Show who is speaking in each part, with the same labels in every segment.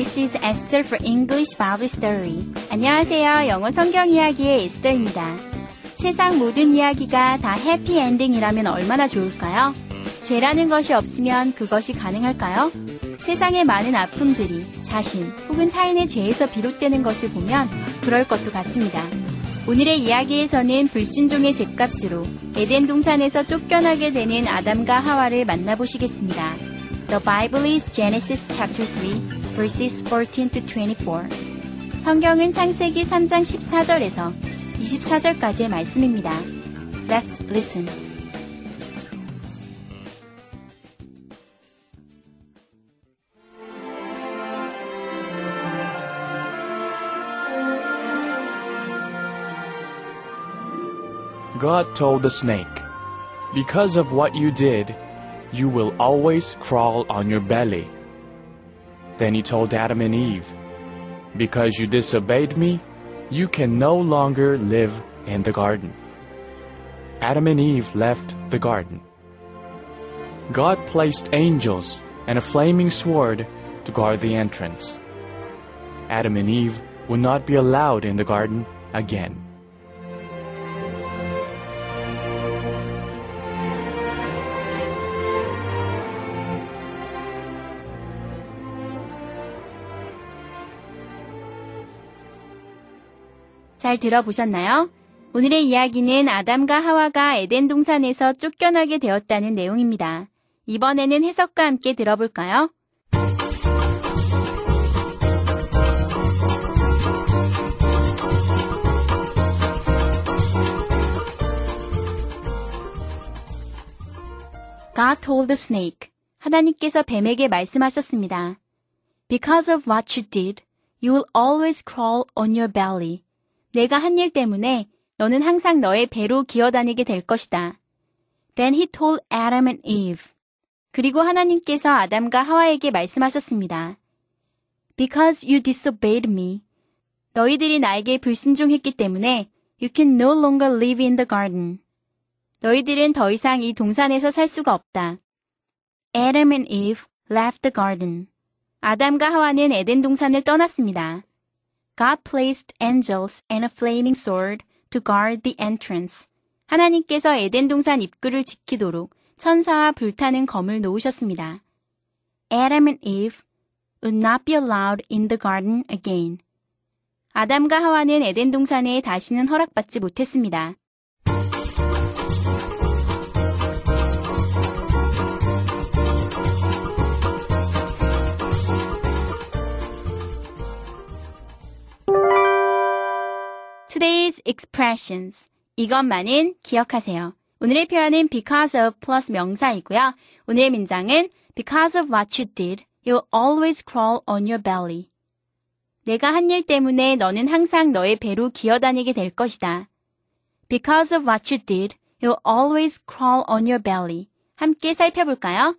Speaker 1: This is Esther for English Bible Story. 안녕하세요. 영어 성경 이야기의 에스더입니다. 세상 모든 이야기가 다 해피 엔딩이라면 얼마나 좋을까요? 죄라는 것이 없으면 그것이 가능할까요? 세상의 많은 아픔들이 자신 혹은 타인의 죄에서 비롯되는 것을 보면 그럴 것도 같습니다. 오늘의 이야기에서는 불순종의 죗값으로 에덴 동산에서 쫓겨나게 되는 아담과 하와를 만나보시겠습니다. The Bible is Genesis chapter 3, verses 14 to 24. 성경은 창세기 3장 14절에서 24절까지의 말씀입니다. Let's listen.
Speaker 2: God told the snake, Because of what you did, you will always crawl on your belly. Then he told Adam and Eve, Because you disobeyed me, you can no longer live in the garden. Adam and Eve left the garden. God placed angels and a flaming sword to guard the entrance. Adam and Eve would not be allowed in the garden again.
Speaker 1: 잘 들어보셨나요? 오늘의 이야기는 아담과 하와가 에덴 동산에서 쫓겨나게 되었다는 내용입니다. 이번에는 해석과 함께 들어볼까요? God told the. 하나님께서 뱀에게 말씀하셨습니다. Because of what you did, you will always crawl on your belly. 내가 한 일 때문에 너는 항상 너의 배로 기어다니게 될 것이다. Then he told Adam and Eve. 그리고 하나님께서 아담과 하와에게 말씀하셨습니다. Because you disobeyed me. 너희들이 나에게 불순종했기 때문에 you can no longer live in the garden. 너희들은 더 이상 이 동산에서 살 수가 없다. Adam and Eve left the garden. 아담과 하와는 에덴 동산을 떠났습니다. God placed angels and a flaming sword to guard the entrance. 하나님께서 에덴 동산 입구를 지키도록 천사와 불타는 검을 놓으셨습니다. Adam and Eve would not be allowed in the garden again. 아담과 하와는 에덴 동산에 다시는 허락받지 못했습니다. Expressions. 이것만은 기억하세요. 오늘의 표현은 because of 플러스 명사이고요. 오늘의 문장은 because of what you did, you'll always crawl on your belly. 내가 한 일 때문에 너는 항상 너의 배로 기어다니게 될 것이다. Because of what you did, you'll always crawl on your belly. 함께 살펴볼까요?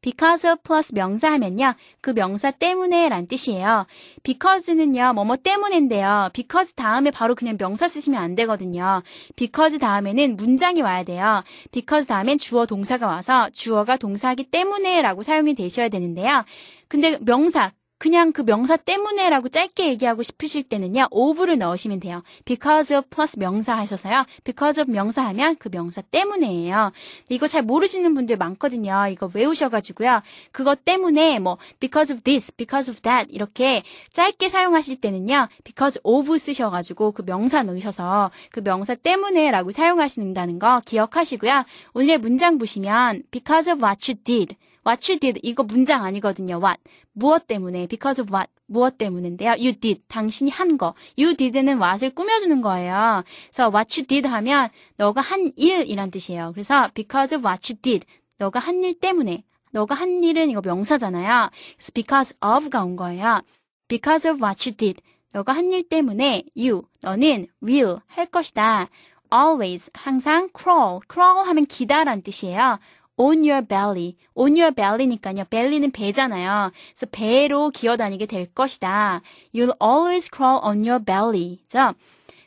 Speaker 1: Because 플러스 명사 하면요. 그 명사 때문에 란 뜻이에요. because는요. 뭐뭐 때문인데요. because 다음에 바로 그냥 명사 쓰시면 안 되거든요. because 다음에는 문장이 와야 돼요. because 다음엔 주어 동사가 와서 주어가 동사하기 때문에 라고 사용이 되셔야 되는데요. 근데 명사 그냥 그 명사 때문에라고 짧게 얘기하고 싶으실 때는요, of를 넣으시면 돼요. because of 플러스 명사 하셔서요. because of 명사 하면 그 명사 때문에예요. 이거 잘 모르시는 분들 많거든요. 이거 외우셔가지고요. 그것 때문에 뭐 because of this, because of that 이렇게 짧게 사용하실 때는요, because of 쓰셔가지고 그 명사 넣으셔서 그 명사 때문에라고 사용하신다는 거 기억하시고요. 오늘의 문장 보시면 because of what you did. What you did 이거 문장 아니거든요. what 무엇 때문에 because of what 무엇 때문인데요. you did 당신이 한 거. you did는 what을 꾸며주는 거예요. 그래서 what you did 하면 너가 한 일이란 뜻이에요. 그래서 because of what you did 너가 한 일 때문에 너가 한 일은 이거 명사잖아요. 그래서 because of가 온 거예요. Because of what you did. 너가 한 일 때문에 you, 너는 will 할 것이다. always, 항상 crawl. crawl 하면 기다란 뜻이에요. On your belly. on your belly니까요. belly는 배잖아요. 그래서 배로 기어다니게 될 것이다. You'll always crawl on your belly. 죠?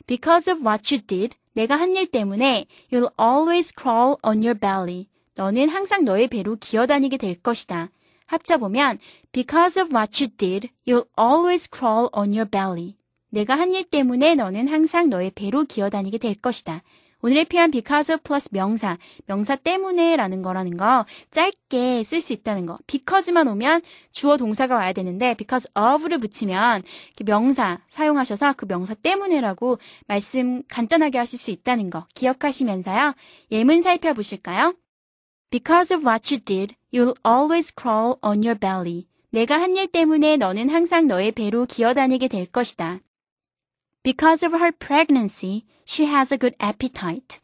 Speaker 1: Because of what you did. 내가 한 일 때문에 you'll always crawl on your belly. 너는 항상 너의 배로 기어다니게 될 것이다. 합쳐 보면 because of what you did, you'll always crawl on your belly. 내가 한 일 때문에 너는 항상 너의 배로 기어다니게 될 것이다. 오늘의 표현 because plus 명사, 명사 때문에 라는 거라는 거 짧게 쓸 수 있다는 거. because만 오면 주어 동사가 와야 되는데 because of를 붙이면 명사 사용하셔서 그 명사 때문에라고 말씀 간단하게 하실 수 있다는 거 기억하시면서요. 예문 살펴보실까요? Because of what you did, you'll always crawl on your belly. 내가 한 일 때문에 너는 항상 너의 배로 기어다니게 될 것이다. Because of her pregnancy, she has a good appetite.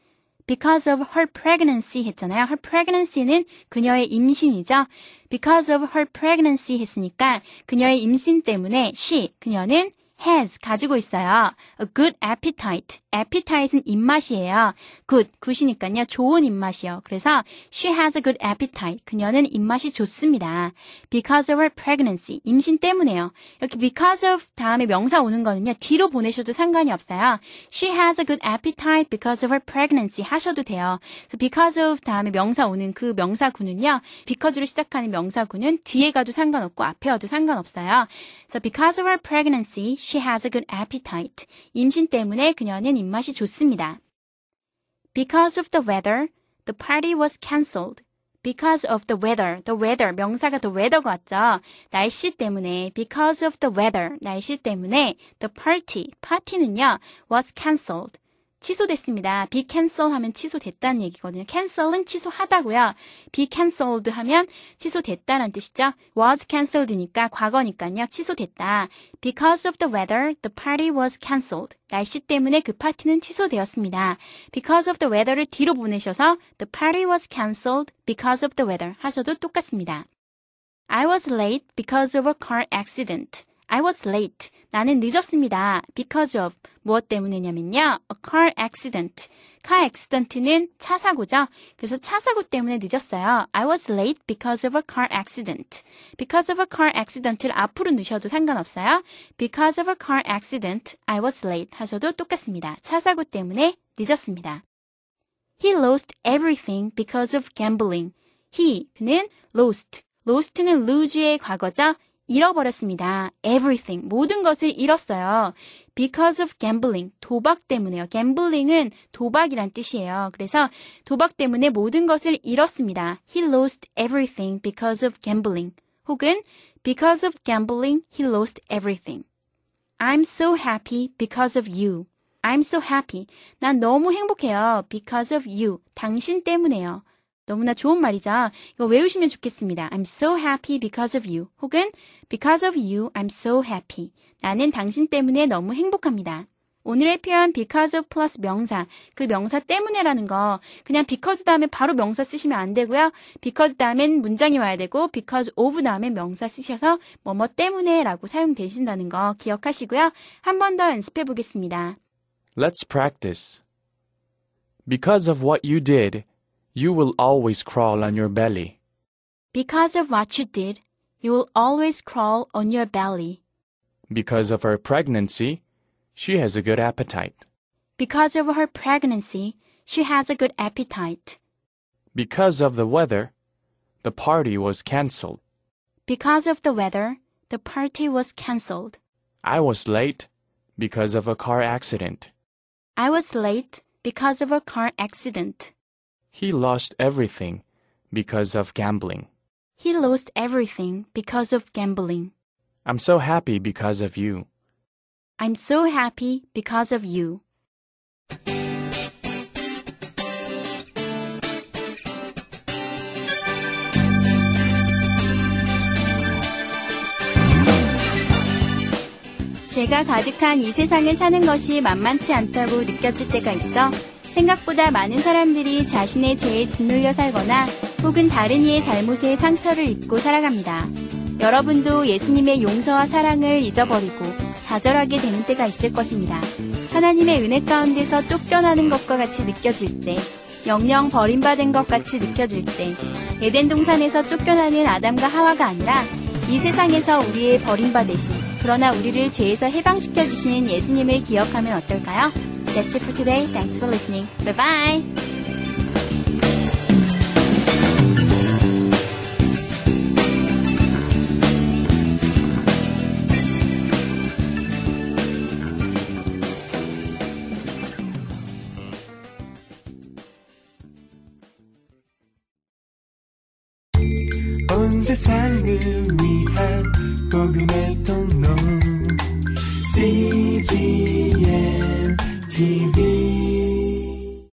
Speaker 1: Because of her pregnancy 했잖아요. her pregnancy는 그녀의 임신이죠. Because of her pregnancy 했으니까 그녀의 임신 때문에 she, 그녀는 has 가지고 있어요. A good appetite. appetite은 입맛이에요. good, good이니까요. 좋은 입맛이요. 그래서 she has a good appetite. 그녀는 입맛이 좋습니다. Because of her pregnancy. 임신 때문에요. 이렇게 because of 다음에 명사 오는 거는요. 뒤로 보내셔도 상관이 없어요. She has a good appetite because of her pregnancy 하셔도 돼요. 그래서 because of 다음에 명사 오는 그 명사구는요. because로 시작하는 명사구는 뒤에 가도 상관없고 앞에 와도 상관없어요. 그래서 because of her pregnancy, she has a good appetite. 임신 때문에 그녀는 입맛이 좋습니다. Because of the weather, the party was cancelled. Because of the weather, the weather, 명사가 the weather가 왔죠. 날씨 때문에, because of the weather, 날씨 때문에, the party, 파티는요, was cancelled. 취소됐습니다. be cancel 하면 취소됐다는 얘기거든요. cancel은 취소하다고요. be cancelled 하면 취소됐다는 뜻이죠. was cancelled니까 과거니까요. 취소됐다. Because of the weather, the party was cancelled. 날씨 때문에 그 파티는 취소되었습니다. Because of the weather를 뒤로 보내셔서 the party was cancelled because of the weather 하셔도 똑같습니다. I was late because of a car accident. I was late. 나는 늦었습니다. Because of 무엇 때문이냐면요. A car accident. car accident는 차 사고죠. 그래서 차 사고 때문에 늦었어요. I was late because of a car accident. Because of a car accident를 앞으로 넣으셔도 상관없어요. Because of a car accident, I was late 하셔도 똑같습니다. 차 사고 때문에 늦었습니다. He lost everything because of gambling. He, 그는 lost. lost는 lose의 과거죠. 잃어버렸습니다. everything, 모든 것을 잃었어요. because of gambling, 도박 때문에요. gambling은 도박이란 뜻이에요. 그래서 도박 때문에 모든 것을 잃었습니다. He lost everything because of gambling. 혹은 because of gambling, he lost everything. I'm so happy because of you. I'm so happy. 난 너무 행복해요. because of you. 당신 때문에요. 너무나 좋은 말이죠. 이거 외우시면 좋겠습니다. I'm so happy because of you. 혹은 because of you, I'm so happy. 나는 당신 때문에 너무 행복합니다. 오늘의 표현 because of plus 명사, 그 명사 때문에라는 거 그냥 because 다음에 바로 명사 쓰시면 안 되고요. because 다음엔 문장이 와야 되고 because of 다음에 명사 쓰셔서 뭐뭐 때문에라고 사용되신다는 거 기억하시고요. 한 번 더 연습해 보겠습니다.
Speaker 2: Let's practice. Because of what you did, you will always crawl on your belly.
Speaker 1: Because of what you did, you will always crawl on your belly.
Speaker 2: Because of her pregnancy, she has a good appetite.
Speaker 1: Because of her pregnancy, she has a good appetite.
Speaker 2: Because of the weather, the party was cancelled.
Speaker 1: Because of the weather, the party was cancelled.
Speaker 2: I was late because of a car accident.
Speaker 1: I was late because of a car accident.
Speaker 2: He lost everything because of gambling.
Speaker 1: He lost everything because of gambling.
Speaker 2: I'm so happy because of you.
Speaker 1: I'm so happy because of you. 죄가 가득한 이 세상을 사는 것이 만만치 않다고 느껴질 때가 있죠. 생각보다 많은 사람들이 자신의 죄에 짓눌려 살거나 혹은 다른 이의 잘못에 상처를 입고 살아갑니다. 여러분도 예수님의 용서와 사랑을 잊어버리고 좌절하게 되는 때가 있을 것입니다. 하나님의 은혜 가운데서 쫓겨나는 것과 같이 느껴질 때, 영영 버림받은 것 같이 느껴질 때, 에덴 동산에서 쫓겨나는 아담과 하와가 아니라 이 세상에서 우리의 버림받으신, 그러나 우리를 죄에서 해방시켜 주시는 예수님을 기억하면 어떨까요? That's it for today. Thanks for listening. Bye bye.
Speaker 3: 온 세상을 위한 복음의 통로 give.